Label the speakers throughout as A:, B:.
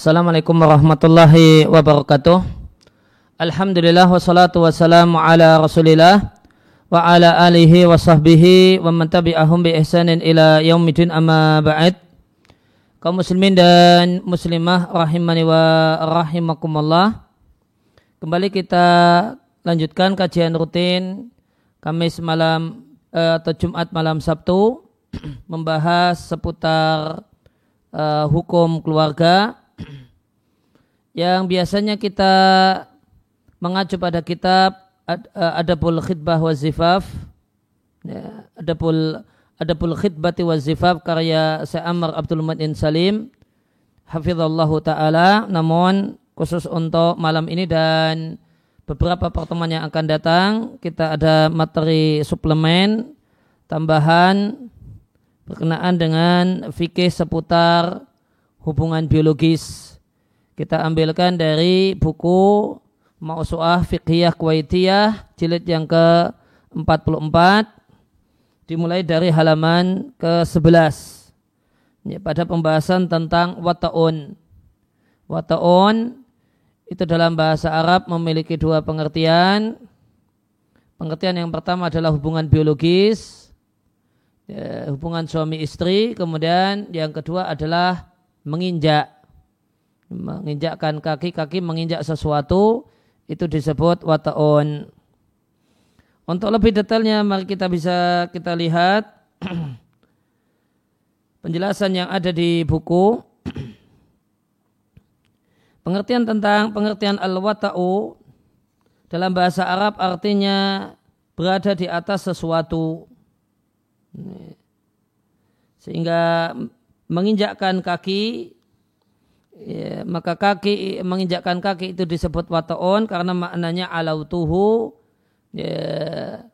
A: Assalamualaikum warahmatullahi wabarakatuh. Alhamdulillah wassalatu wassalamu ala Rasulillah wa ala alihi wa sahbihi wa man tabi'ahum bi ihsanin ila yaumidin amma ba'd. Kaum muslimin dan muslimah rahimani wa rahimakumullah. Kembali kita lanjutkan kajian rutin Kamis malam eh, atau Jumat malam Sabtu membahas seputar uh, hukum keluarga yang biasanya kita mengacu pada kitab uh, Adabul Khidbah wa Zifaf. Ya, Adabul Adabul Khidbati wa Zifaf karya Syamar Abdul Mu'in Salim. Hafizallahu taala. Namun khusus untuk malam ini dan beberapa pertemuan yang akan datang kita ada materi suplemen tambahan berkenaan dengan fikih seputar hubungan biologis. Kita ambilkan dari buku Mausu'ah Fiqhiyah Kuwaitiyah jilid yang ke-44 dimulai dari halaman ke-11 ya, pada pembahasan tentang wata'un. Wata'un itu dalam bahasa Arab memiliki dua pengertian. Pengertian yang pertama adalah hubungan biologis, ya, hubungan suami istri. Kemudian yang kedua adalah menginjak menginjakkan kaki-kaki menginjak sesuatu itu disebut wataon. Untuk lebih detailnya mari kita bisa kita lihat. Penjelasan yang ada di buku. Pengertian tentang pengertian al-wata'u dalam bahasa Arab artinya berada di atas sesuatu. Sehingga menginjakkan kaki ya, maka kaki menginjakkan kaki itu disebut wataon karena maknanya alautuhu. Ya,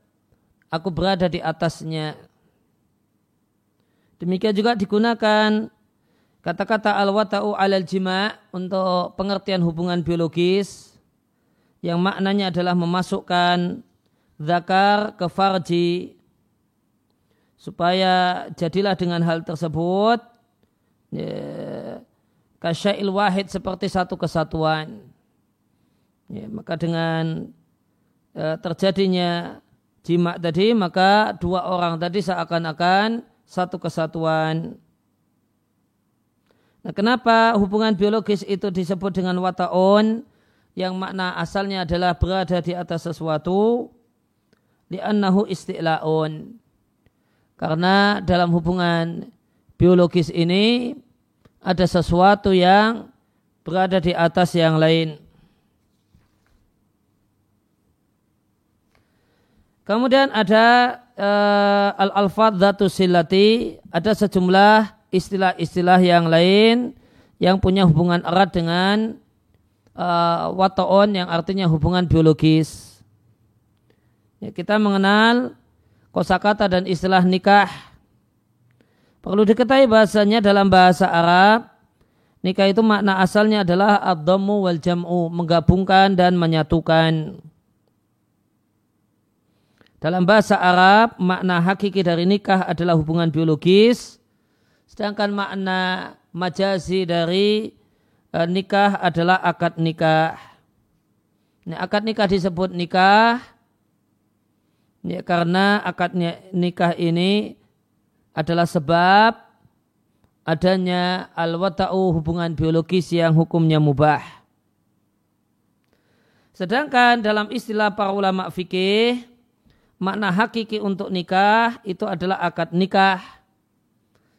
A: aku berada di atasnya. Demikian juga digunakan kata-kata al-wata'u alal jima' untuk pengertian hubungan biologis yang maknanya adalah memasukkan zakar ke farji supaya jadilah dengan hal tersebut. Ya, kasyail wahid seperti satu kesatuan. Ya, maka dengan ya, terjadinya jima tadi maka dua orang tadi seakan-akan satu kesatuan. Nah kenapa hubungan biologis itu disebut dengan wataon yang makna asalnya adalah berada di atas sesuatu li'annahu isti'la'un. Karena dalam hubungan biologis ini ada sesuatu yang berada di atas yang lain. Kemudian ada uh, al-alfad dhatu silati, ada sejumlah istilah-istilah yang lain yang punya hubungan erat dengan uh, watoon yang artinya hubungan biologis. Ya, kita mengenal kosakata dan istilah nikah. Perlu diketahui bahasanya dalam bahasa Arab, nikah itu makna asalnya adalah ad-dhammu wal jam'u, menggabungkan dan menyatukan. Dalam bahasa Arab, makna hakiki dari nikah adalah hubungan biologis, sedangkan makna majazi dari e, nikah adalah akad nikah. Nah, akad nikah disebut nikah Ya, karena akad nikah ini adalah sebab adanya al-wata'u hubungan biologis yang hukumnya mubah. Sedangkan dalam istilah para ulama fikih, makna hakiki untuk nikah itu adalah akad nikah.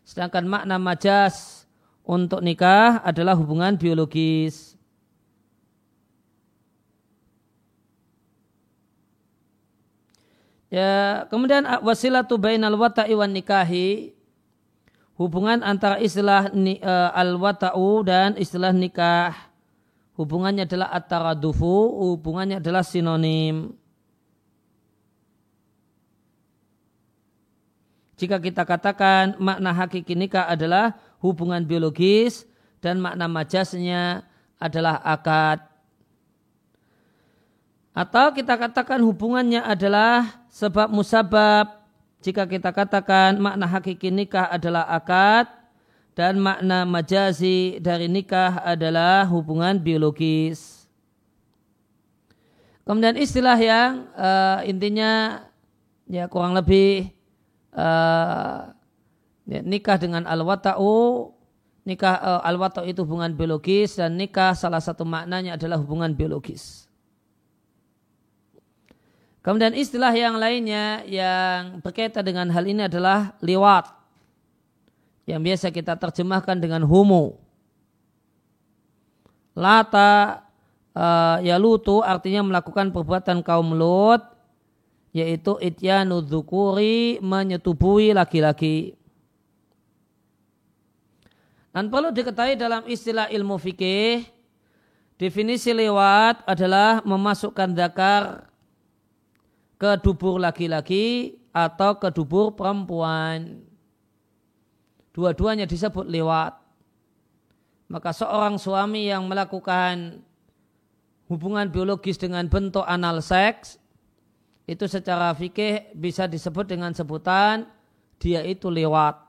A: Sedangkan makna majas untuk nikah adalah hubungan biologis. Ya, kemudian wasilatu bainal wata'i wan nikahi hubungan antara istilah ni, uh, al wata'u dan istilah nikah. Hubungannya adalah at-taradufu hubungannya adalah sinonim. Jika kita katakan makna hakiki nikah adalah hubungan biologis dan makna majasnya adalah akad atau kita katakan hubungannya adalah sebab musabab. Jika kita katakan makna hakiki nikah adalah akad dan makna majazi dari nikah adalah hubungan biologis. Kemudian istilah yang uh, intinya ya kurang lebih uh, ya, nikah dengan al-wata'u nikah uh, al-wata'u itu hubungan biologis dan nikah salah satu maknanya adalah hubungan biologis. Kemudian istilah yang lainnya yang berkaitan dengan hal ini adalah liwat yang biasa kita terjemahkan dengan humu. Lata uh, ya lutu artinya melakukan perbuatan kaum Lut yaitu ityanu dzukuri menyetubui laki-laki. Dan perlu diketahui dalam istilah ilmu fikih, definisi lewat adalah memasukkan zakar ke dubur laki-laki atau ke dubur perempuan. Dua-duanya disebut lewat. Maka seorang suami yang melakukan hubungan biologis dengan bentuk anal seks itu secara fikih bisa disebut dengan sebutan dia itu lewat.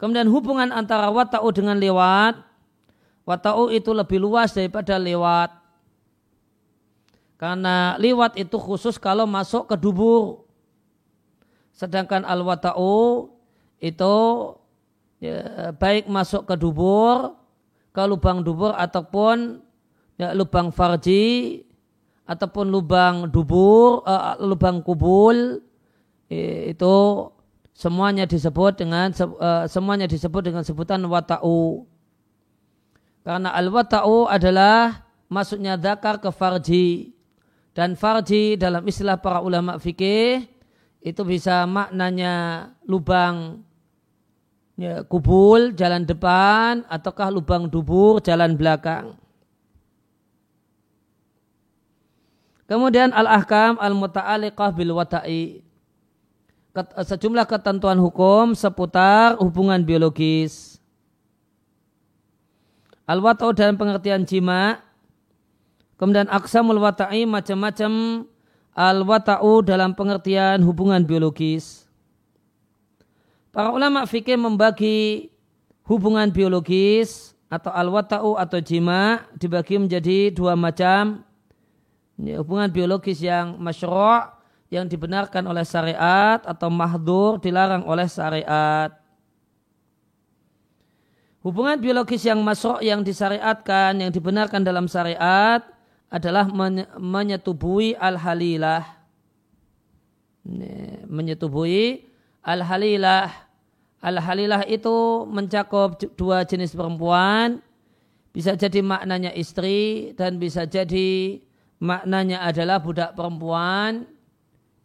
A: Kemudian hubungan antara wata'u dengan lewat, wata'u itu lebih luas daripada lewat. Karena lewat itu khusus kalau masuk ke dubur. Sedangkan al-wata'u itu ya, baik masuk ke dubur, ke lubang dubur ataupun ya, lubang farji ataupun lubang dubur, uh, lubang kubul itu semuanya disebut dengan uh, semuanya disebut dengan sebutan wata'u. Karena al-wata'u adalah masuknya zakar ke farji. Dan farji dalam istilah para ulama fikih itu bisa maknanya lubang ya, kubul jalan depan ataukah lubang dubur jalan belakang. Kemudian al-ahkam al-muta'aliqah bil wata'i. Sejumlah ketentuan hukum seputar hubungan biologis. Al-wata'u dalam pengertian jima. Kemudian aksamul wata'i macam-macam al-wata'u dalam pengertian hubungan biologis. Para ulama fikih membagi hubungan biologis atau al-wata'u atau jima dibagi menjadi dua macam. Ini hubungan biologis yang masyru' yang dibenarkan oleh syariat atau mahdur dilarang oleh syariat. Hubungan biologis yang masuk yang disyariatkan, yang dibenarkan dalam syariat adalah menyetubui al-halilah. Menyetubui al-halilah. Al-halilah itu mencakup dua jenis perempuan. Bisa jadi maknanya istri dan bisa jadi maknanya adalah budak perempuan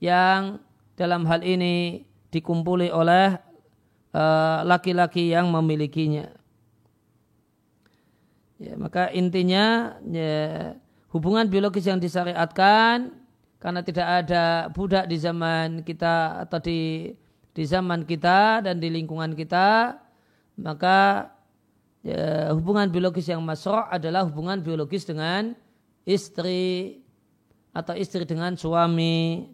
A: yang dalam hal ini dikumpuli oleh eh, laki-laki uh, yang memilikinya. Ya, maka intinya ya, hubungan biologis yang disyariatkan karena tidak ada budak di zaman kita atau di di zaman kita dan di lingkungan kita maka ya, hubungan biologis yang masroh adalah hubungan biologis dengan istri atau istri dengan suami.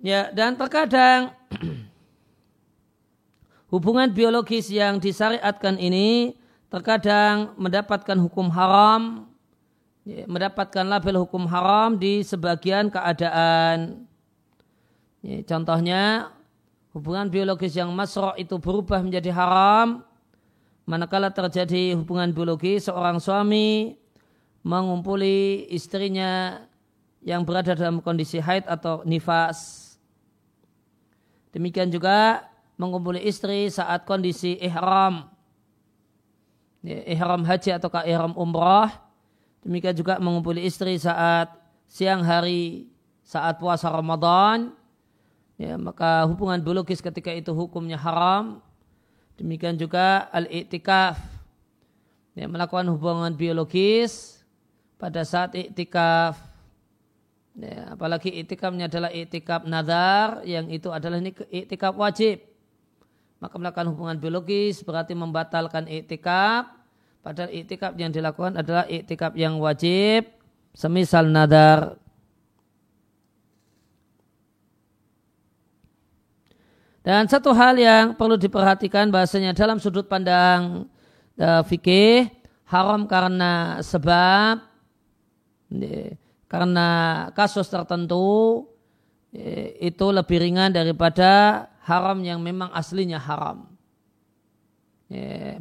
A: Ya dan terkadang hubungan biologis yang disyariatkan ini terkadang mendapatkan hukum haram, ya, mendapatkan label hukum haram di sebagian keadaan. Ya, contohnya hubungan biologis yang masroh itu berubah menjadi haram manakala terjadi hubungan biologis seorang suami mengumpuli istrinya yang berada dalam kondisi haid atau nifas. Demikian juga mengumpuli istri saat kondisi ihram ihram haji atau ihram umrah. Demikian juga mengumpuli istri saat siang hari saat puasa Ramadan. Ya, maka hubungan biologis ketika itu hukumnya haram. Demikian juga al-i'tikaf. Ya, melakukan hubungan biologis pada saat i'tikaf. Ya, apalagi i'tikafnya adalah i'tikaf nazar yang itu adalah i'tikaf wajib maka melakukan hubungan biologis berarti membatalkan iktikaf padahal iktikaf yang dilakukan adalah iktikaf yang wajib. Semisal nadar. Dan satu hal yang perlu diperhatikan bahasanya dalam sudut pandang uh, fikih haram karena sebab karena kasus tertentu itu lebih ringan daripada haram yang memang aslinya haram.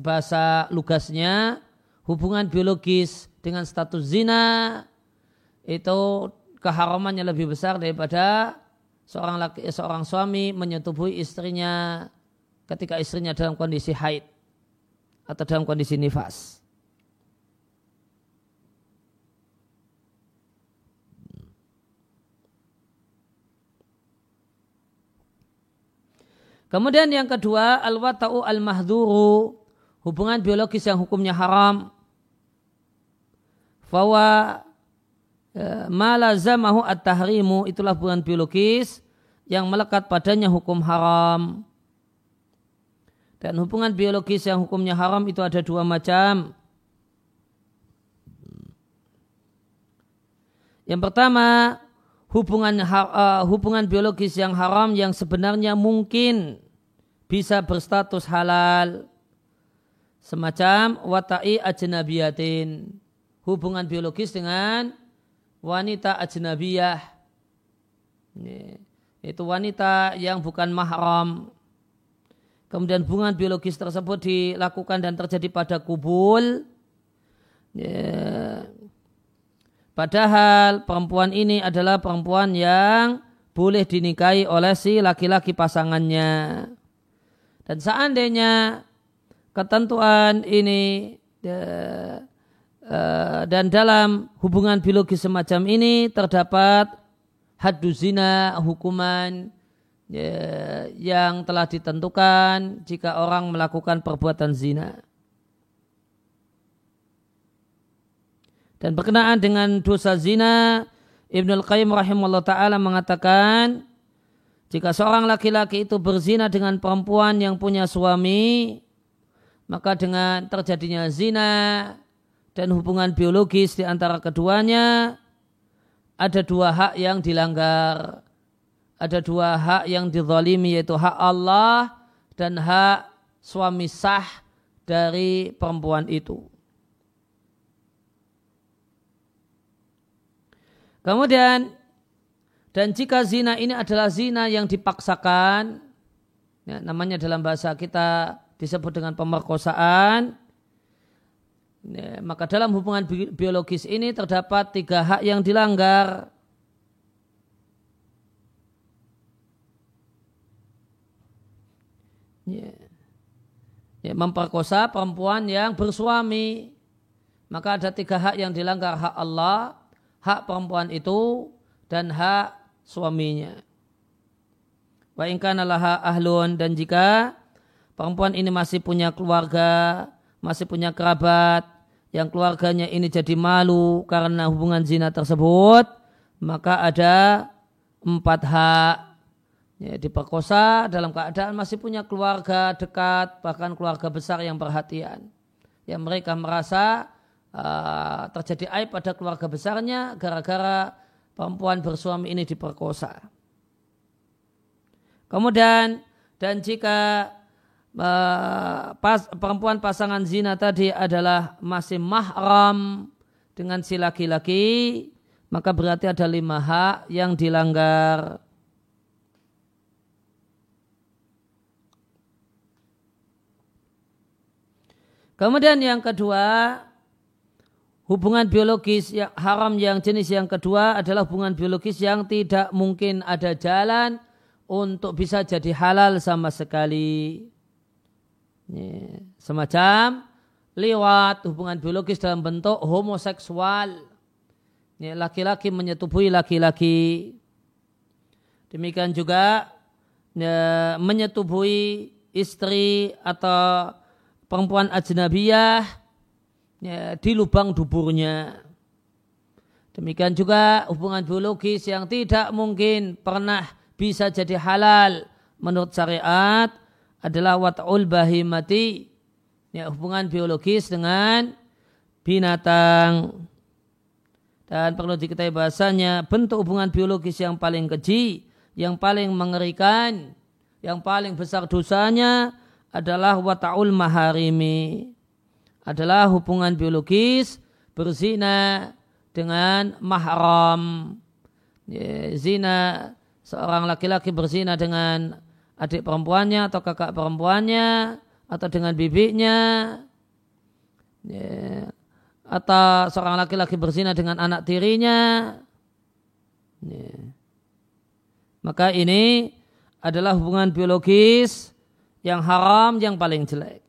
A: Bahasa lugasnya hubungan biologis dengan status zina itu keharamannya lebih besar daripada seorang laki, seorang suami menyetubuhi istrinya ketika istrinya dalam kondisi haid atau dalam kondisi nifas. Kemudian yang kedua, al-wata'u al-mahduru, hubungan biologis yang hukumnya haram. Fawa e, malazamahu at-tahrimu, itulah hubungan biologis yang melekat padanya hukum haram. Dan hubungan biologis yang hukumnya haram itu ada dua macam. Yang pertama, hubungan uh, hubungan biologis yang haram yang sebenarnya mungkin bisa berstatus halal. Semacam watai ajnabiyatin. Hubungan biologis dengan wanita ajnabiyah. Itu wanita yang bukan mahram. Kemudian hubungan biologis tersebut dilakukan dan terjadi pada kubul. Ya, Padahal perempuan ini adalah perempuan yang boleh dinikahi oleh si laki-laki pasangannya. Dan seandainya ketentuan ini uh, dan dalam hubungan biologi semacam ini terdapat haddu zina, hukuman uh, yang telah ditentukan jika orang melakukan perbuatan zina. Dan berkenaan dengan dosa zina, Ibnu Al-Qayyim rahimahullah ta'ala mengatakan, jika seorang laki-laki itu berzina dengan perempuan yang punya suami, maka dengan terjadinya zina dan hubungan biologis di antara keduanya, ada dua hak yang dilanggar. Ada dua hak yang dizalimi yaitu hak Allah dan hak suami sah dari perempuan itu. Kemudian dan jika zina ini adalah zina yang dipaksakan, ya, namanya dalam bahasa kita disebut dengan pemerkosaan, ya, maka dalam hubungan biologis ini terdapat tiga hak yang dilanggar. Ya. Ya, memperkosa perempuan yang bersuami, maka ada tiga hak yang dilanggar hak Allah, hak perempuan itu dan hak suaminya. Wa laha ahlun dan jika perempuan ini masih punya keluarga, masih punya kerabat, yang keluarganya ini jadi malu karena hubungan zina tersebut, maka ada empat hak. Ya, diperkosa dalam keadaan masih punya keluarga dekat, bahkan keluarga besar yang perhatian. Yang mereka merasa uh, terjadi aib pada keluarga besarnya gara-gara perempuan bersuami ini diperkosa. Kemudian dan jika uh, pas, perempuan pasangan zina tadi adalah masih mahram dengan si laki-laki, maka berarti ada lima hak yang dilanggar. Kemudian yang kedua, Hubungan biologis yang haram yang jenis yang kedua adalah hubungan biologis yang tidak mungkin ada jalan untuk bisa jadi halal sama sekali. Semacam lewat hubungan biologis dalam bentuk homoseksual. Laki-laki menyetubuhi laki-laki. Demikian juga menyetubuhi istri atau perempuan ajnabiyah ya, di lubang duburnya. Demikian juga hubungan biologis yang tidak mungkin pernah bisa jadi halal menurut syariat adalah wat'ul bahimati. Ya, hubungan biologis dengan binatang. Dan perlu diketahui bahasanya bentuk hubungan biologis yang paling keji, yang paling mengerikan yang paling besar dosanya adalah wata'ul maharimi. Adalah hubungan biologis berzina dengan mahram. Ya, zina seorang laki-laki berzina dengan adik perempuannya atau kakak perempuannya atau dengan bibinya ya, atau seorang laki-laki berzina dengan anak tirinya ya. maka ini adalah hubungan biologis yang haram yang paling jelek.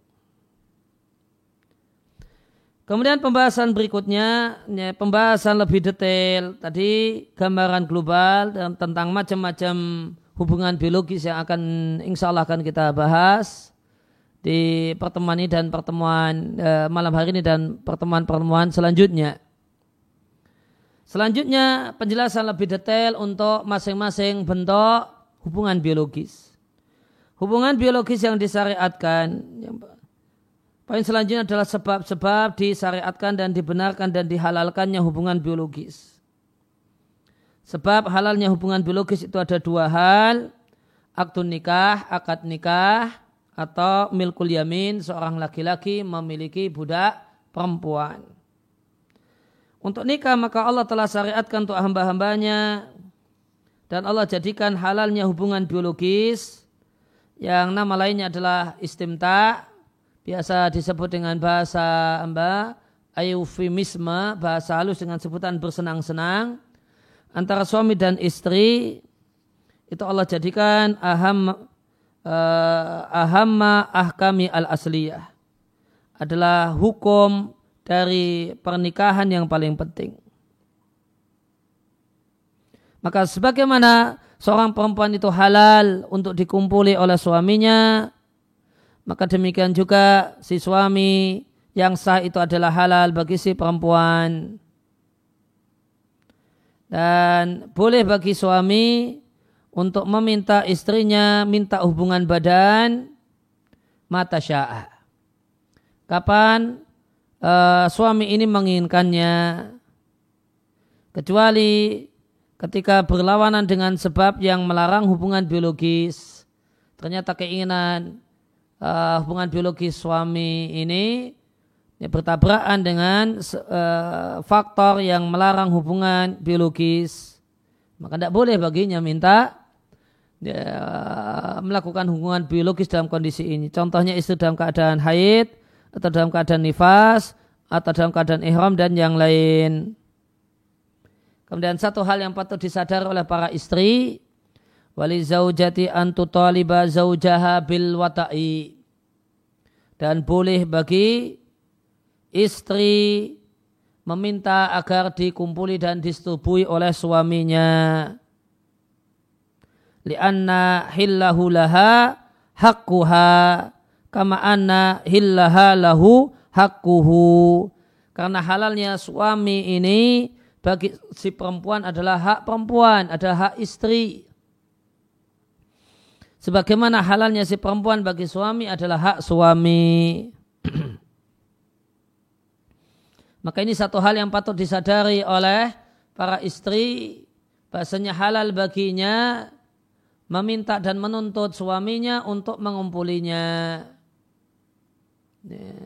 A: Kemudian pembahasan berikutnya, ya, pembahasan lebih detail. Tadi gambaran global dan tentang macam-macam hubungan biologis yang akan insya Allah akan kita bahas di pertemuan ini dan pertemuan eh, malam hari ini dan pertemuan-pertemuan selanjutnya. Selanjutnya penjelasan lebih detail untuk masing-masing bentuk hubungan biologis. Hubungan biologis yang disyariatkan, poin selanjutnya adalah sebab-sebab disyariatkan dan dibenarkan dan dihalalkannya hubungan biologis. Sebab halalnya hubungan biologis itu ada dua hal, aktu nikah, akad nikah, atau milkul yamin, seorang laki-laki memiliki budak perempuan. Untuk nikah maka Allah telah syariatkan untuk hamba-hambanya dan Allah jadikan halalnya hubungan biologis yang nama lainnya adalah istimta biasa disebut dengan bahasa amba eufemisme bahasa halus dengan sebutan bersenang-senang antara suami dan istri itu Allah jadikan aham uh, ahamma ahkami al asliyah adalah hukum dari pernikahan yang paling penting. Maka sebagaimana seorang perempuan itu halal untuk dikumpuli oleh suaminya, maka demikian juga si suami yang sah itu adalah halal bagi si perempuan. Dan boleh bagi suami untuk meminta istrinya minta hubungan badan mata sya'a. Kapan uh, suami ini menginginkannya kecuali ketika berlawanan dengan sebab yang melarang hubungan biologis. Ternyata keinginan uh, hubungan biologis suami ini ya, bertabrakan dengan uh, faktor yang melarang hubungan biologis. Maka tidak boleh baginya minta ya, melakukan hubungan biologis dalam kondisi ini. Contohnya istri dalam keadaan haid atau dalam keadaan nifas atau dalam keadaan ihram dan yang lain. Kemudian satu hal yang patut disadar oleh para istri, wali zaujati antu taliba zaujaha bil wata'i. Dan boleh bagi istri meminta agar dikumpuli dan disetubui oleh suaminya. Lianna hillahu laha hakkuha kama anna hillaha lahu hakkuhu. Karena halalnya suami ini bagi si perempuan adalah hak perempuan, adalah hak istri. Sebagaimana halalnya si perempuan bagi suami adalah hak suami. Maka ini satu hal yang patut disadari oleh para istri. Bahasanya halal baginya meminta dan menuntut suaminya untuk mengumpulinya. Ya.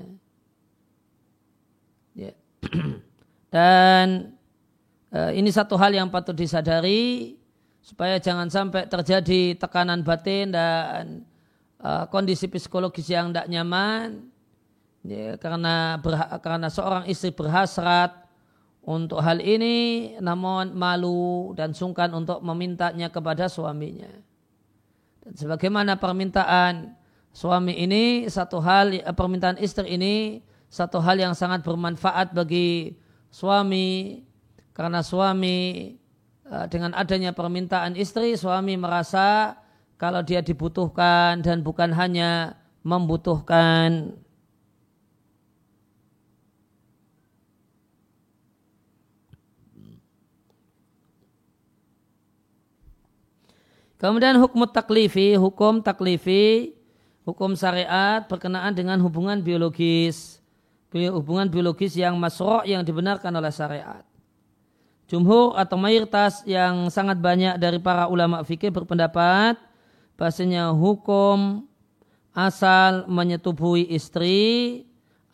A: Ya. Dan Eh, ini satu hal yang patut disadari supaya jangan sampai terjadi tekanan batin dan uh, kondisi psikologis yang tidak nyaman ya, karena berha- karena seorang istri berhasrat untuk hal ini namun malu dan sungkan untuk memintanya kepada suaminya. Dan sebagaimana permintaan suami ini satu hal eh, permintaan istri ini satu hal yang sangat bermanfaat bagi suami karena suami dengan adanya permintaan istri, suami merasa kalau dia dibutuhkan dan bukan hanya membutuhkan. Kemudian hukum taklifi, hukum taklifi, hukum syariat berkenaan dengan hubungan biologis. Hubungan biologis yang masroh yang dibenarkan oleh syariat. Jumhur atau mayoritas yang sangat banyak dari para ulama fikih berpendapat bahasanya hukum asal menyetubuhi istri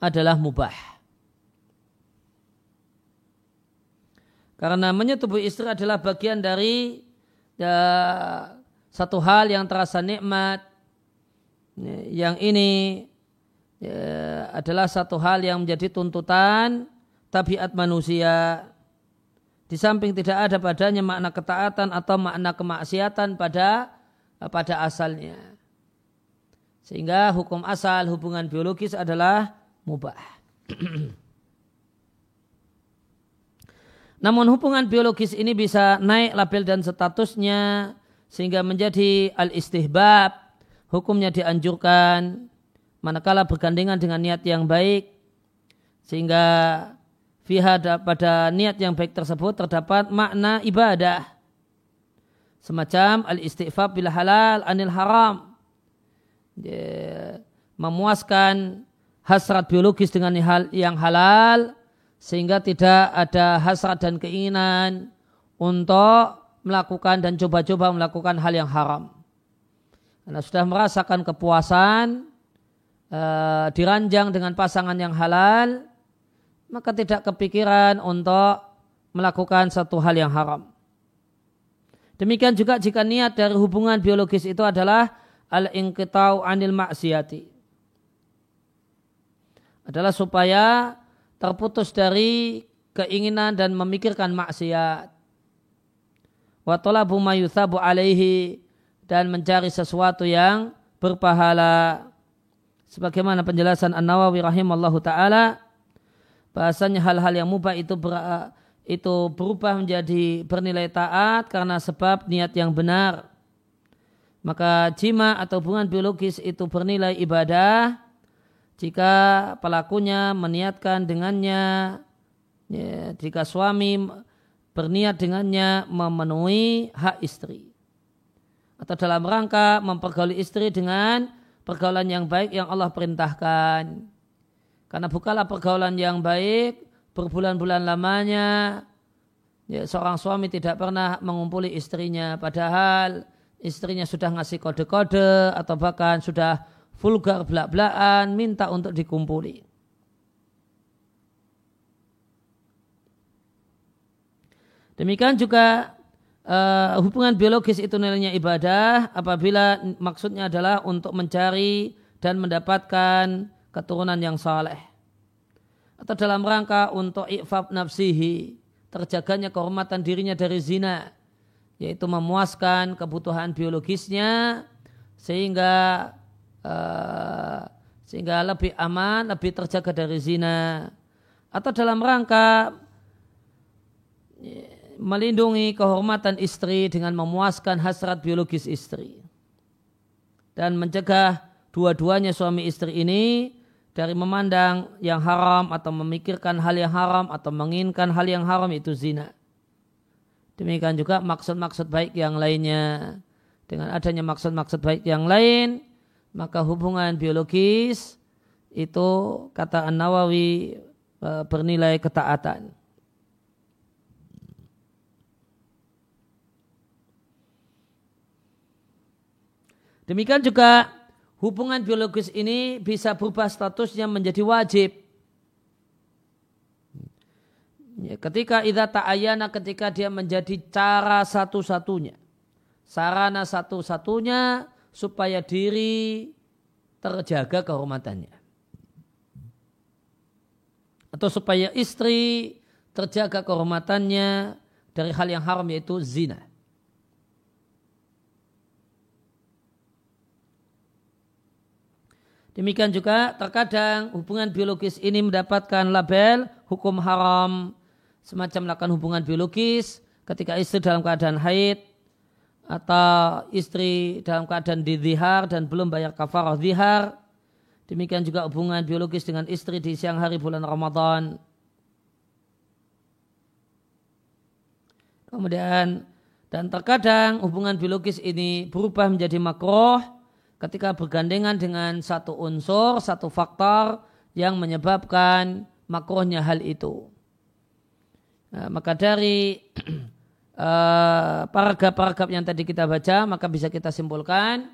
A: adalah mubah. Karena menyetubuhi istri adalah bagian dari ya, satu hal yang terasa nikmat. Yang ini ya, adalah satu hal yang menjadi tuntutan tabiat manusia. Di samping tidak ada padanya makna ketaatan atau makna kemaksiatan pada pada asalnya. Sehingga hukum asal hubungan biologis adalah mubah. Namun hubungan biologis ini bisa naik label dan statusnya sehingga menjadi al-istihbab, hukumnya dianjurkan manakala bergandengan dengan niat yang baik sehingga fiha pada niat yang baik tersebut terdapat makna ibadah semacam al-istighfar bila halal anil haram memuaskan hasrat biologis dengan hal yang halal sehingga tidak ada hasrat dan keinginan untuk melakukan dan coba-coba melakukan hal yang haram. Karena sudah merasakan kepuasan uh, diranjang dengan pasangan yang halal, maka tidak kepikiran untuk melakukan satu hal yang haram. Demikian juga jika niat dari hubungan biologis itu adalah al-inqitau anil maksiati. Adalah supaya terputus dari keinginan dan memikirkan maksiat. Wa talabu ma alaihi dan mencari sesuatu yang berpahala. Sebagaimana penjelasan An-Nawawi rahimallahu taala bahasanya hal-hal yang mubah itu ber, itu berubah menjadi bernilai taat karena sebab niat yang benar maka jima atau hubungan biologis itu bernilai ibadah jika pelakunya meniatkan dengannya, ya, jika suami berniat dengannya memenuhi hak istri. Atau dalam rangka mempergauli istri dengan pergaulan yang baik yang Allah perintahkan. Karena bukanlah pergaulan yang baik berbulan-bulan lamanya ya, seorang suami tidak pernah mengumpuli istrinya padahal istrinya sudah ngasih kode-kode atau bahkan sudah vulgar belak-belakan minta untuk dikumpuli. Demikian juga uh, hubungan biologis itu nilainya ibadah apabila maksudnya adalah untuk mencari dan mendapatkan keturunan yang saleh. Atau dalam rangka untuk ikfab nafsihi, terjaganya kehormatan dirinya dari zina yaitu memuaskan kebutuhan biologisnya sehingga uh, sehingga lebih aman, lebih terjaga dari zina atau dalam rangka melindungi kehormatan istri dengan memuaskan hasrat biologis istri dan mencegah dua-duanya suami istri ini dari memandang yang haram atau memikirkan hal yang haram atau menginginkan hal yang haram itu zina. Demikian juga maksud-maksud baik yang lainnya. Dengan adanya maksud-maksud baik yang lain, maka hubungan biologis itu kata An-Nawawi e, bernilai ketaatan. Demikian juga hubungan biologis ini bisa berubah statusnya menjadi wajib Ya, ketika idza ta'ayana ketika dia menjadi cara satu-satunya. Sarana satu-satunya supaya diri terjaga kehormatannya. Atau supaya istri terjaga kehormatannya dari hal yang haram yaitu zina. Demikian juga terkadang hubungan biologis ini mendapatkan label hukum haram semacam melakukan hubungan biologis ketika istri dalam keadaan haid atau istri dalam keadaan didhihar dan belum bayar kafarah dihar. Demikian juga hubungan biologis dengan istri di siang hari bulan Ramadan. Kemudian dan terkadang hubungan biologis ini berubah menjadi makroh ketika bergandengan dengan satu unsur, satu faktor yang menyebabkan makrohnya hal itu. Nah, maka dari uh, paragraf-paragraf yang tadi kita baca, maka bisa kita simpulkan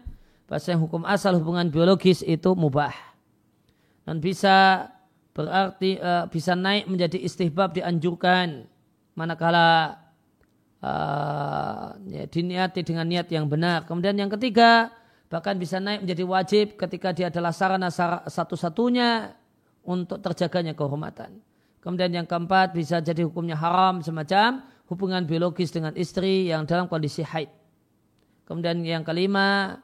A: bahasa hukum asal hubungan biologis itu mubah. Dan bisa berarti uh, bisa naik menjadi istihbab dianjurkan manakala uh, ya, diniati dengan niat yang benar. Kemudian yang ketiga, bahkan bisa naik menjadi wajib ketika dia adalah sarana satu-satunya untuk terjaganya kehormatan. Kemudian yang keempat bisa jadi hukumnya haram semacam hubungan biologis dengan istri yang dalam kondisi haid. Kemudian yang kelima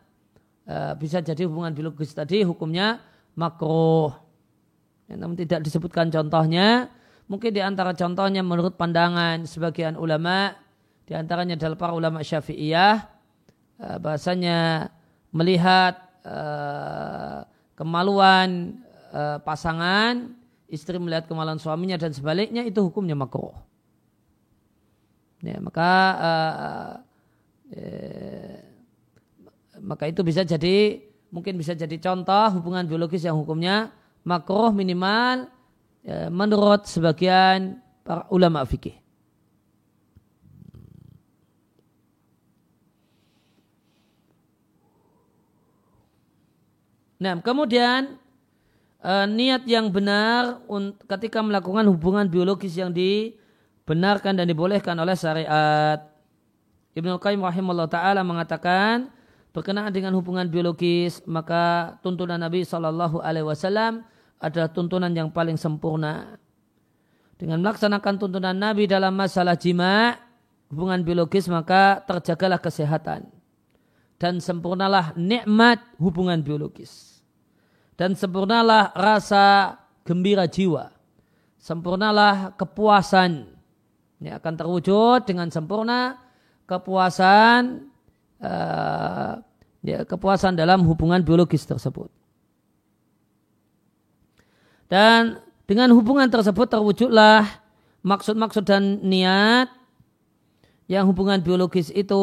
A: eh, bisa jadi hubungan biologis tadi hukumnya makruh. Ya, namun tidak disebutkan contohnya. Mungkin di antara contohnya menurut pandangan sebagian ulama, di antaranya adalah para ulama syafi'iyah, eh, bahasanya melihat eh, kemaluan pasangan istri melihat kemaluan suaminya dan sebaliknya itu hukumnya makruh. Ya, maka uh, uh, maka itu bisa jadi mungkin bisa jadi contoh hubungan biologis yang hukumnya makruh minimal uh, menurut sebagian para ulama fikih. Nah, kemudian uh, niat yang benar ketika melakukan hubungan biologis yang dibenarkan dan dibolehkan oleh syariat. Ibnu Qayyim rahimahullah taala mengatakan berkenaan dengan hubungan biologis maka tuntunan Nabi Shallallahu alaihi wasallam adalah tuntunan yang paling sempurna. Dengan melaksanakan tuntunan Nabi dalam masalah jima hubungan biologis maka terjagalah kesehatan dan sempurnalah nikmat hubungan biologis dan sempurnalah rasa gembira jiwa. Sempurnalah kepuasan. Ini akan terwujud dengan sempurna kepuasan uh, ya, kepuasan dalam hubungan biologis tersebut. Dan dengan hubungan tersebut terwujudlah maksud-maksud dan niat yang hubungan biologis itu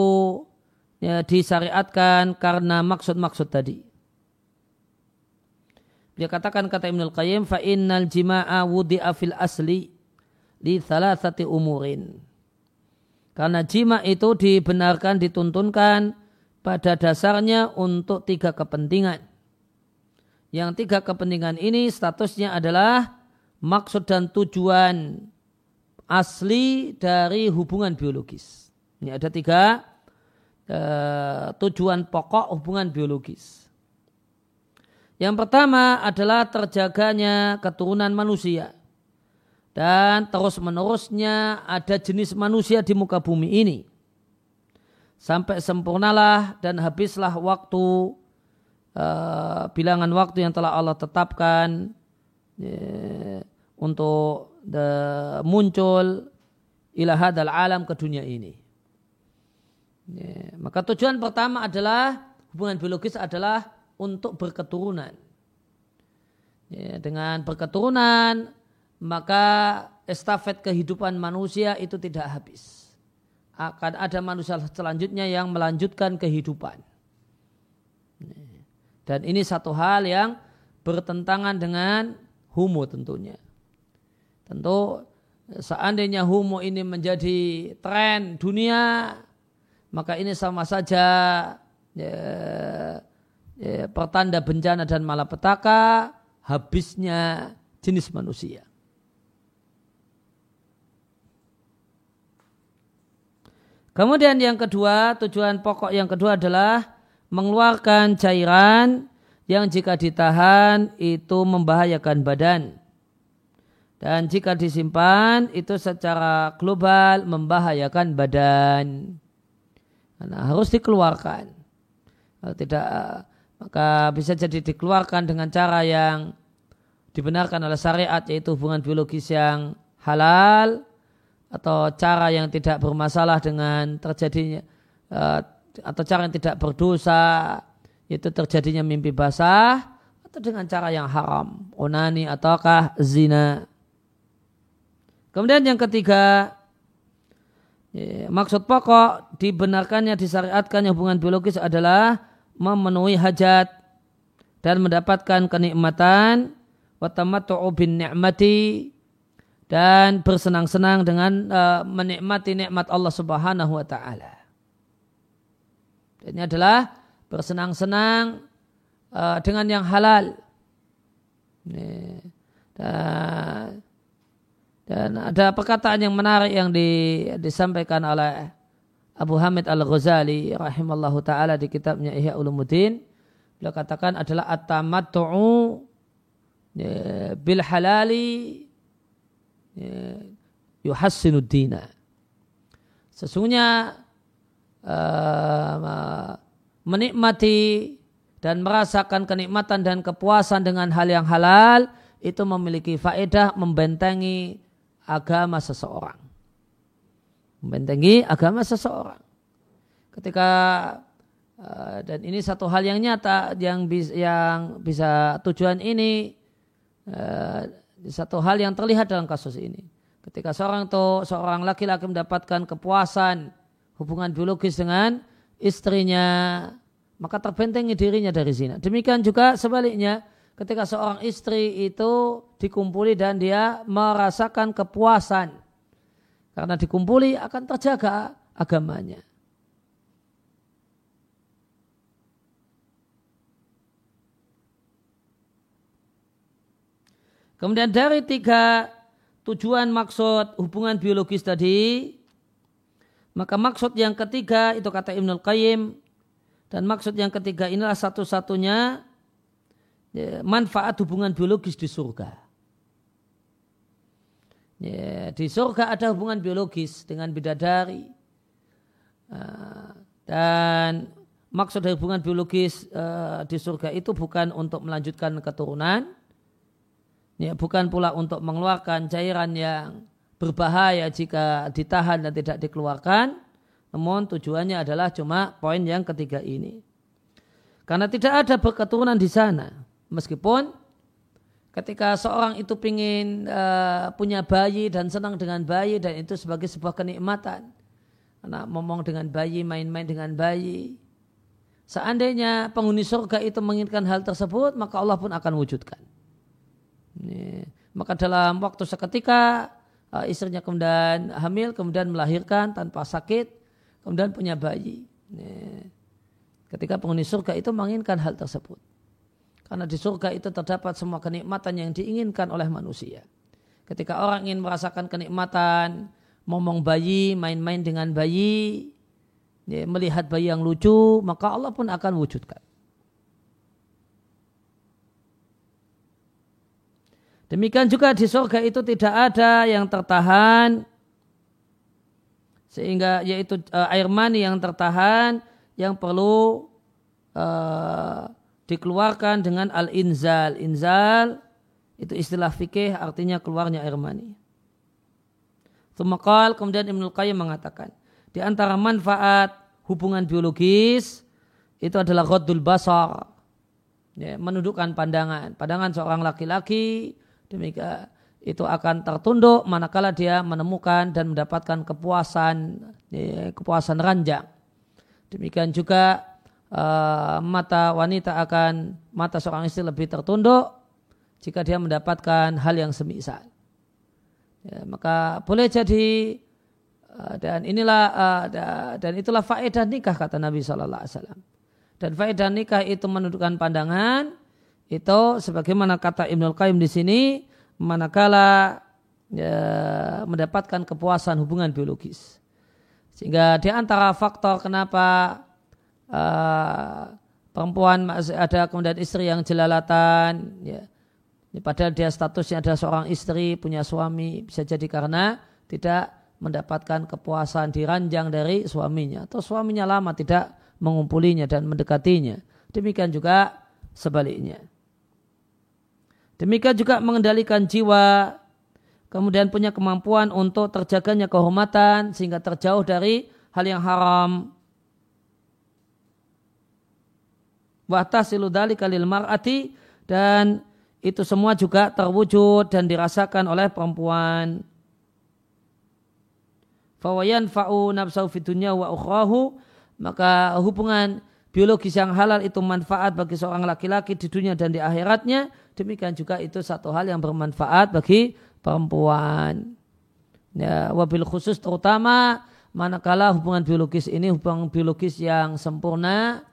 A: ya, disyariatkan karena maksud-maksud tadi. Dia katakan kata Ibnul Qayyim fa innal jima'a wudi'a fil asli li thalathati umurin. Karena jima itu dibenarkan dituntunkan pada dasarnya untuk tiga kepentingan. Yang tiga kepentingan ini statusnya adalah maksud dan tujuan asli dari hubungan biologis. Ini ada tiga uh, tujuan pokok hubungan biologis. Yang pertama adalah terjaganya keturunan manusia. Dan terus menerusnya ada jenis manusia di muka bumi ini. Sampai sempurnalah dan habislah waktu, uh, bilangan waktu yang telah Allah tetapkan untuk the, muncul ilahadal alam ke dunia ini. Maka tujuan pertama adalah hubungan biologis adalah untuk berketurunan. Ya, dengan berketurunan maka estafet kehidupan manusia itu tidak habis. Akan ada manusia selanjutnya yang melanjutkan kehidupan. Dan ini satu hal yang bertentangan dengan humo tentunya. Tentu seandainya humo ini menjadi tren dunia, maka ini sama saja ya, ya, pertanda bencana dan malapetaka habisnya jenis manusia. Kemudian yang kedua, tujuan pokok yang kedua adalah mengeluarkan cairan yang jika ditahan itu membahayakan badan. Dan jika disimpan itu secara global membahayakan badan. Karena harus dikeluarkan. Tidak maka bisa jadi dikeluarkan dengan cara yang dibenarkan oleh syariat yaitu hubungan biologis yang halal atau cara yang tidak bermasalah dengan terjadinya uh, atau cara yang tidak berdosa yaitu terjadinya mimpi basah atau dengan cara yang haram onani ataukah zina. Kemudian yang ketiga ya, maksud pokok dibenarkannya disyariatkannya hubungan biologis adalah memenuhi hajat dan mendapatkan kenikmatan bin ni'mati dan bersenang-senang dengan uh, menikmati nikmat Allah Subhanahu wa taala. Ini adalah bersenang-senang uh, dengan yang halal. Dan, ada perkataan yang menarik yang di, disampaikan oleh Abu Hamid Al-Ghazali rahimallahu taala di kitabnya Ihya Ulumuddin. Beliau katakan adalah at-tamattu'u ya, bil halali ya, yuhassinu dina. Sesungguhnya uh, menikmati dan merasakan kenikmatan dan kepuasan dengan hal yang halal itu memiliki faedah membentengi agama seseorang. Membentengi agama seseorang. Ketika uh, dan ini satu hal yang nyata yang bis, yang bisa tujuan ini uh, satu hal yang terlihat dalam kasus ini. Ketika seorang itu seorang laki-laki mendapatkan kepuasan hubungan biologis dengan istrinya, maka terbentengi dirinya dari zina. Demikian juga sebaliknya, ketika seorang istri itu dikumpuli dan dia merasakan kepuasan. Karena dikumpuli akan terjaga agamanya. Kemudian dari tiga tujuan maksud hubungan biologis tadi, maka maksud yang ketiga itu kata Ibnul Qayyim dan maksud yang ketiga inilah satu-satunya ya, manfaat hubungan biologis di surga. Ya, di surga ada hubungan biologis dengan bidadari. Ah, dan maksud dari hubungan biologis uh, di surga itu bukan untuk melanjutkan keturunan, Ya, bukan pula untuk mengeluarkan cairan yang berbahaya jika ditahan dan tidak dikeluarkan. Namun tujuannya adalah cuma poin yang ketiga ini. Karena tidak ada berketurunan di sana. Meskipun ketika seorang itu ingin uh, punya bayi dan senang dengan bayi dan itu sebagai sebuah kenikmatan. Karena ngomong dengan bayi, main-main dengan bayi. Seandainya penghuni surga itu menginginkan hal tersebut, maka Allah pun akan wujudkan. Ini. Maka dalam waktu seketika uh, istrinya kemudian hamil, kemudian melahirkan tanpa sakit, kemudian punya bayi. Ini. Ketika penghuni surga itu menginginkan hal tersebut. Karena di surga itu terdapat semua kenikmatan yang diinginkan oleh manusia. Ketika orang ingin merasakan kenikmatan, ngomong bayi, main-main dengan bayi, ya, melihat bayi yang lucu, maka Allah pun akan wujudkan. Demikian juga di surga itu tidak ada yang tertahan sehingga yaitu uh, air mani yang tertahan yang perlu uh, dikeluarkan dengan al-inzal. Inzal itu istilah fikih artinya keluarnya air mani. Tumakal kemudian Ibnu Qayyim mengatakan di antara manfaat hubungan biologis itu adalah ghaddul basar. Ya, menundukkan pandangan. Pandangan seorang laki-laki demikian itu akan tertunduk manakala dia menemukan dan mendapatkan kepuasan ya, kepuasan ranjang. Demikian juga uh, mata wanita akan mata seorang istri lebih tertunduk jika dia mendapatkan hal yang semisal. Ya, maka boleh jadi uh, dan inilah uh, dan itulah faedah nikah kata Nabi Shallallahu Alaihi Wasallam. Dan faedah nikah itu menundukkan pandangan itu sebagaimana kata Ibnul Qayyim di sini manakala ya, mendapatkan kepuasan hubungan biologis. Sehingga di antara faktor kenapa uh, perempuan ada kemudian istri yang jelalatan, ya, padahal dia statusnya adalah seorang istri punya suami bisa jadi karena tidak mendapatkan kepuasan diranjang dari suaminya atau suaminya lama tidak mengumpulinya dan mendekatinya. Demikian juga sebaliknya. Demikian juga mengendalikan jiwa, kemudian punya kemampuan untuk terjaganya kehormatan sehingga terjauh dari hal yang haram. Wahtasilu dalika lil mar'ati dan itu semua juga terwujud dan dirasakan oleh perempuan. Fawayan fa'u nafsau fidunya wa ukhrahu maka hubungan biologis yang halal itu manfaat bagi seorang laki-laki di dunia dan di akhiratnya, demikian juga itu satu hal yang bermanfaat bagi perempuan. Ya, wabil khusus terutama manakala hubungan biologis ini hubungan biologis yang sempurna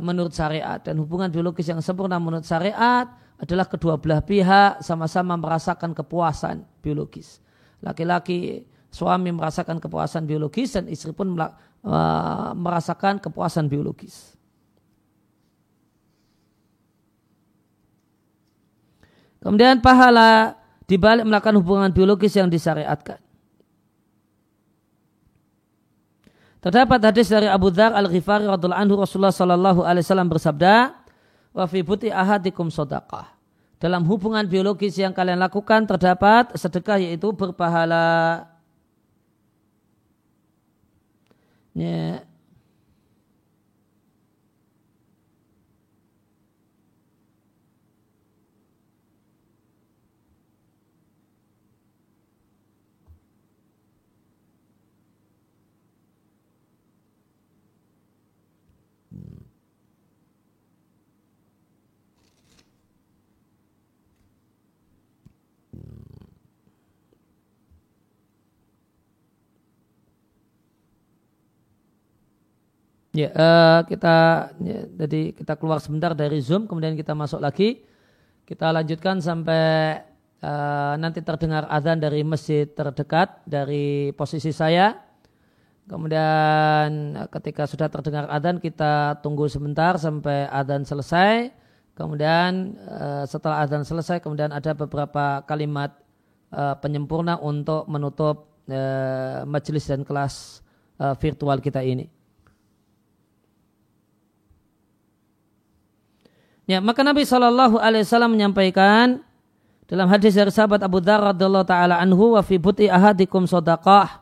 A: menurut syariat dan hubungan biologis yang sempurna menurut syariat adalah kedua belah pihak sama-sama merasakan kepuasan biologis. Laki-laki suami merasakan kepuasan biologis dan istri pun e, merasakan kepuasan biologis. Kemudian pahala dibalik melakukan hubungan biologis yang disyariatkan. Terdapat hadis dari Abu Dhar Al-Ghifari radhiallahu anhu Rasulullah sallallahu alaihi wasallam bersabda, "Wa fi buti ahadikum sadaqah." Dalam hubungan biologis yang kalian lakukan terdapat sedekah yaitu berpahala. Ya, Ya, uh, kita ya, jadi kita keluar sebentar dari Zoom, kemudian kita masuk lagi. Kita lanjutkan sampai uh, nanti terdengar azan dari masjid terdekat dari posisi saya. Kemudian ketika sudah terdengar azan kita tunggu sebentar sampai azan selesai. Kemudian setelah azan selesai kemudian ada beberapa kalimat penyempurna untuk menutup majelis dan kelas virtual kita ini. Ya, maka Nabi Shallallahu Alaihi Wasallam menyampaikan dalam hadis dari sahabat Abu Dhar radhiallahu taala anhu wa fi buti ahadikum sodakah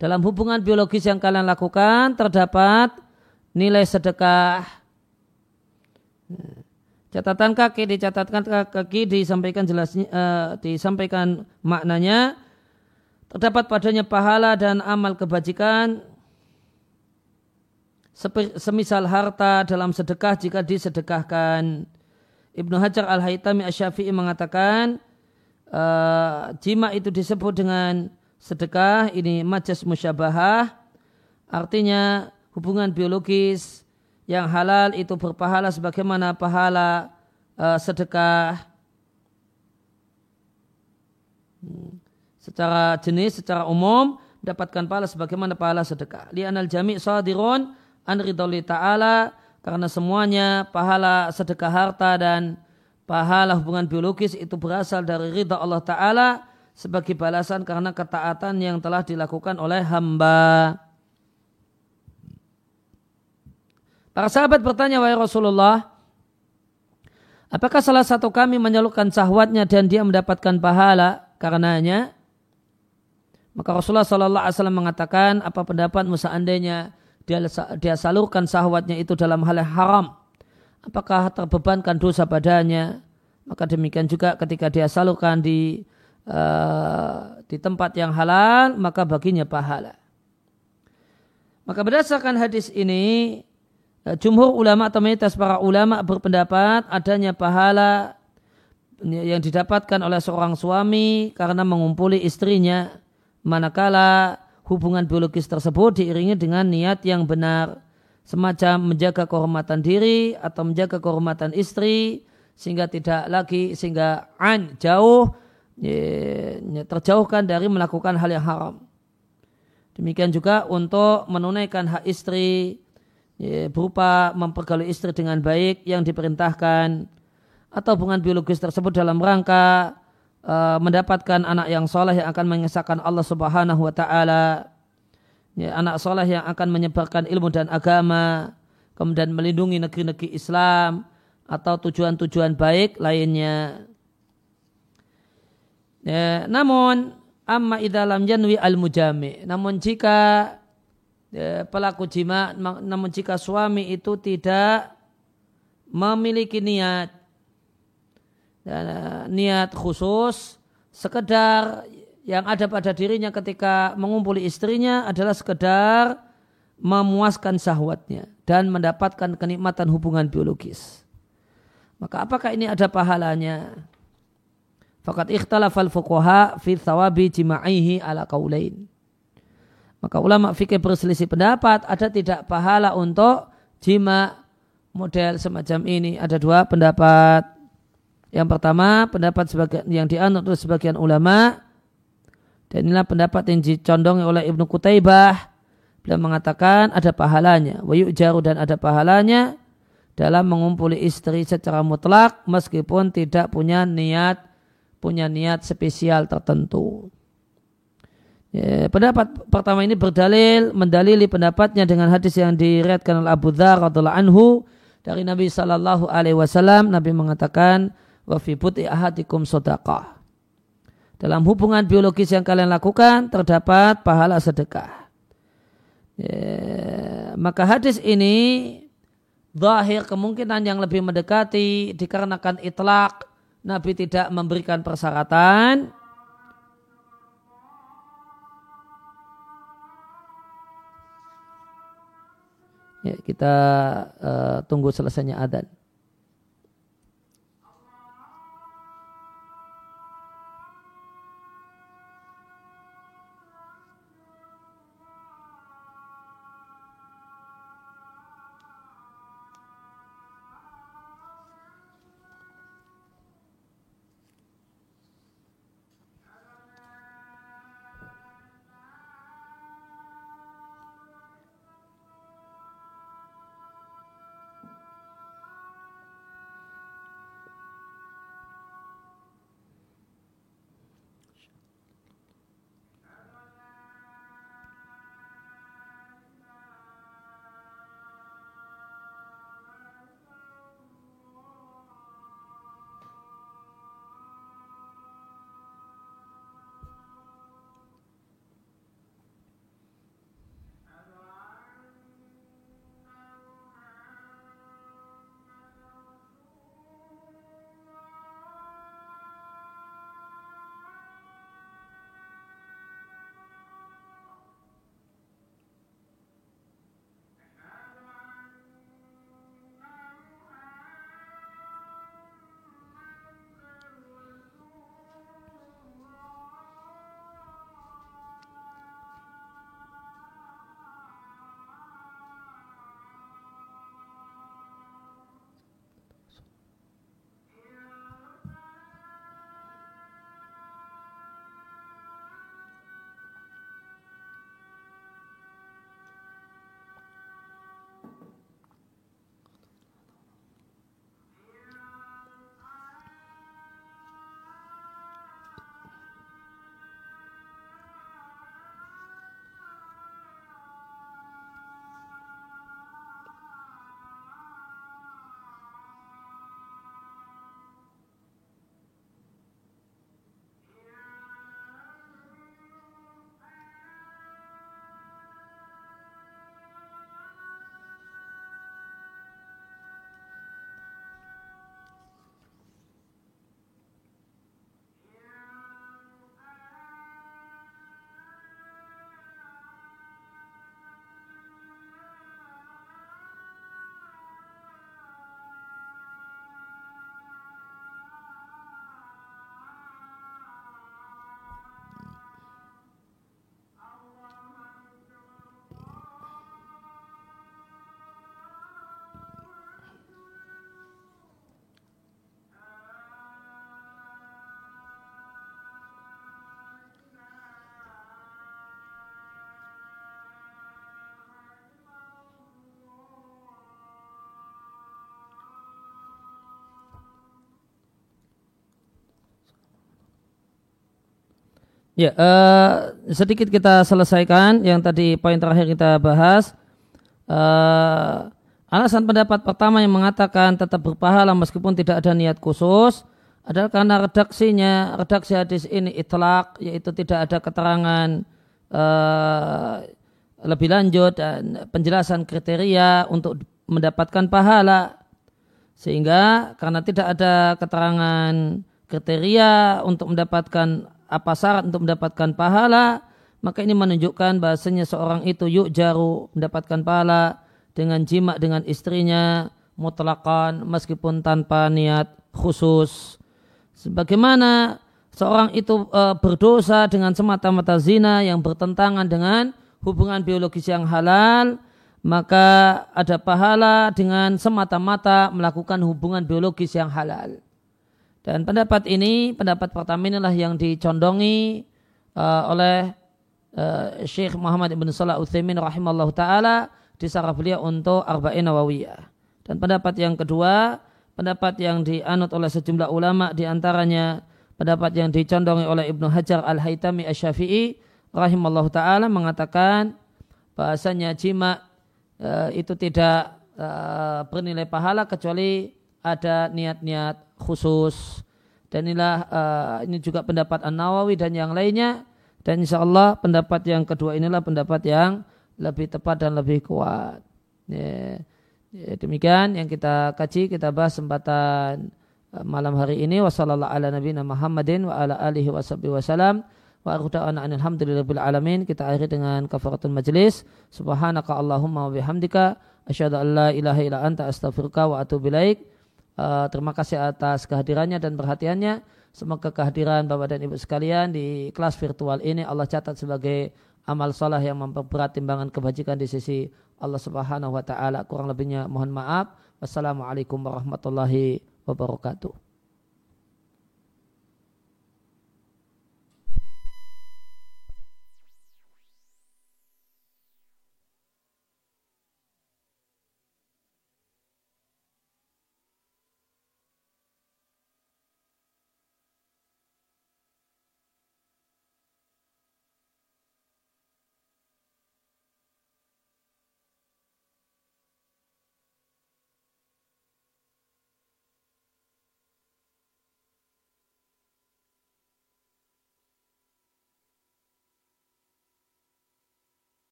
A: dalam hubungan biologis yang kalian lakukan terdapat nilai sedekah. Catatan kaki dicatatkan kaki disampaikan jelasnya uh, disampaikan maknanya. Terdapat padanya pahala dan amal kebajikan semisal harta dalam sedekah jika disedekahkan. Ibnu Hajar Al-Haytami Asy-Syafi'i mengatakan uh, jima itu disebut dengan sedekah ini majas musyabahah artinya hubungan biologis yang halal itu berpahala sebagaimana pahala uh, sedekah hmm. secara jenis secara umum mendapatkan pahala sebagaimana pahala sedekah li'anal jami' sadirun an ta'ala karena semuanya pahala sedekah harta dan pahala hubungan biologis itu berasal dari ridha Allah Ta'ala sebagai balasan karena ketaatan yang telah dilakukan oleh hamba. Para sahabat bertanya, wahai Rasulullah, apakah salah satu kami menyalurkan sahwatnya dan dia mendapatkan pahala karenanya? Maka Rasulullah Sallallahu Alaihi Wasallam mengatakan, apa pendapatmu seandainya dia, dia salurkan sahwatnya itu dalam hal yang haram, apakah terbebankan dosa padanya? Maka demikian juga ketika dia salurkan di uh, di tempat yang halal, maka baginya pahala. Maka berdasarkan hadis ini, eh, jumhur ulama atau mayoritas para ulama berpendapat adanya pahala yang didapatkan oleh seorang suami karena mengumpuli istrinya manakala hubungan biologis tersebut diiringi dengan niat yang benar semacam menjaga kehormatan diri atau menjaga kehormatan istri sehingga tidak lagi sehingga an jauh terjauhkan dari melakukan hal yang haram. Demikian juga untuk menunaikan hak istri berupa mempergauli istri dengan baik yang diperintahkan atau hubungan biologis tersebut dalam rangka uh, mendapatkan anak yang soleh yang akan mengesahkan Allah Subhanahu wa taala. Ya, anak soleh yang akan menyebarkan ilmu dan agama, kemudian melindungi negeri-negeri Islam atau tujuan-tujuan baik lainnya. Ya, namun amma idalam janwi al mujami. Namun jika ya, pelaku jima, namun jika suami itu tidak memiliki niat ya, niat khusus sekedar yang ada pada dirinya ketika mengumpuli istrinya adalah sekedar memuaskan syahwatnya dan mendapatkan kenikmatan hubungan biologis. Maka apakah ini ada pahalanya? Fakat ikhtalafal fuqaha fi thawabi jima'ihi ala kaulain. Maka ulama fikih berselisih pendapat ada tidak pahala untuk jima model semacam ini. Ada dua pendapat. Yang pertama pendapat sebagian yang dianut oleh sebagian ulama dan inilah pendapat yang dicondongi oleh Ibnu Kutaibah. Beliau mengatakan ada pahalanya. Wa jaru dan ada pahalanya dalam mengumpuli istri secara mutlak meskipun tidak punya niat punya niat spesial tertentu. Ya, pendapat pertama ini berdalil mendalili pendapatnya dengan hadis yang diriatkan oleh Abu Dzar radhiallahu anhu dari Nabi Shallallahu alaihi wasallam Nabi mengatakan wa fi buti ahadikum. Dalam hubungan biologis yang kalian lakukan terdapat pahala sedekah. Ya, maka hadis ini zahir kemungkinan yang lebih mendekati dikarenakan itlak Nabi tidak memberikan persyaratan Ya, kita uh, tunggu selesainya adan. Ya, uh, sedikit kita selesaikan yang tadi poin terakhir kita bahas. Uh, alasan pendapat pertama yang mengatakan tetap berpahala meskipun tidak ada niat khusus adalah karena redaksinya, redaksi hadis ini itlak, yaitu tidak ada keterangan uh, lebih lanjut dan penjelasan kriteria untuk mendapatkan pahala. Sehingga karena tidak ada keterangan kriteria untuk mendapatkan apa syarat untuk mendapatkan pahala, maka ini menunjukkan bahasanya seorang itu yuk jaru mendapatkan pahala dengan jima dengan istrinya mutlakan meskipun tanpa niat khusus. Sebagaimana seorang itu e, berdosa dengan semata-mata zina yang bertentangan dengan hubungan biologis yang halal, maka ada pahala dengan semata-mata melakukan hubungan biologis yang halal. Dan pendapat ini, pendapat pertama inilah yang dicondongi uh, oleh uh, Syekh Muhammad Ibn Salah Uthaymin rahimahullah ta'ala di sarah beliau untuk Arba'in Nawawiyah. Dan pendapat yang kedua, pendapat yang dianut oleh sejumlah ulama di antaranya pendapat yang dicondongi oleh Ibnu Hajar Al-Haytami Asy-Syafi'i rahimahullah ta'ala mengatakan bahasanya jima uh, itu tidak uh, bernilai pahala kecuali ada niat-niat khusus. Dan inilah uh, ini juga pendapat An Nawawi dan yang lainnya. Dan insya Allah pendapat yang kedua inilah pendapat yang lebih tepat dan lebih kuat. Ya, ya, demikian yang kita kaji kita bahas kesempatan uh, malam hari ini. Wasallallahu ala nabiyina Muhammadin wa ala alihi wasallam wa aruda'ana alhamdulillahil alamin. Kita akhiri dengan kafaratul majlis. Subhanaka allahumma wa bihamdika. Asyhadu an la ilaha illa anta astaghfiruka wa atubu ilaik Uh, terima kasih atas kehadirannya dan perhatiannya. Semoga kehadiran Bapak dan Ibu sekalian di kelas virtual ini Allah catat sebagai amal salah yang memperberat timbangan kebajikan di sisi Allah Subhanahu wa taala. Kurang lebihnya mohon maaf. Wassalamualaikum warahmatullahi wabarakatuh.